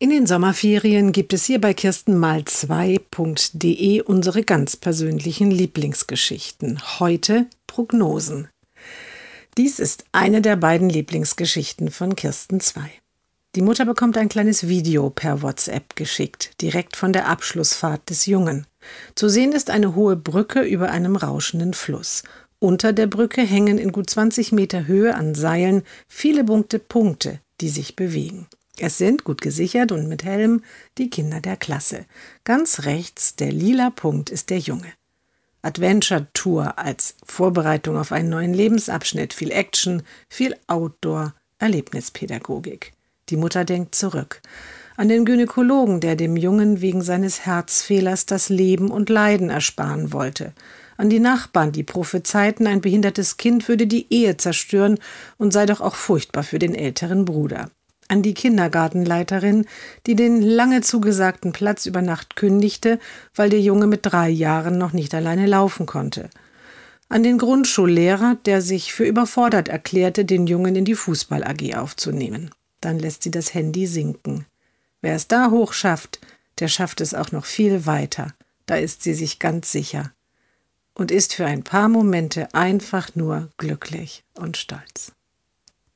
In den Sommerferien gibt es hier bei kirstenmal2.de unsere ganz persönlichen Lieblingsgeschichten. Heute Prognosen. Dies ist eine der beiden Lieblingsgeschichten von Kirsten 2. Die Mutter bekommt ein kleines Video per WhatsApp geschickt, direkt von der Abschlussfahrt des Jungen. Zu sehen ist eine hohe Brücke über einem rauschenden Fluss. Unter der Brücke hängen in gut 20 Meter Höhe an Seilen viele bunte Punkte, die sich bewegen. Es sind, gut gesichert und mit Helm, die Kinder der Klasse. Ganz rechts, der lila Punkt, ist der Junge. Adventure Tour als Vorbereitung auf einen neuen Lebensabschnitt, viel Action, viel Outdoor, Erlebnispädagogik. Die Mutter denkt zurück an den Gynäkologen, der dem Jungen wegen seines Herzfehlers das Leben und Leiden ersparen wollte, an die Nachbarn, die prophezeiten, ein behindertes Kind würde die Ehe zerstören und sei doch auch furchtbar für den älteren Bruder an die Kindergartenleiterin, die den lange zugesagten Platz über Nacht kündigte, weil der Junge mit drei Jahren noch nicht alleine laufen konnte. An den Grundschullehrer, der sich für überfordert erklärte, den Jungen in die Fußball AG aufzunehmen. Dann lässt sie das Handy sinken. Wer es da hoch schafft, der schafft es auch noch viel weiter. Da ist sie sich ganz sicher. Und ist für ein paar Momente einfach nur glücklich und stolz.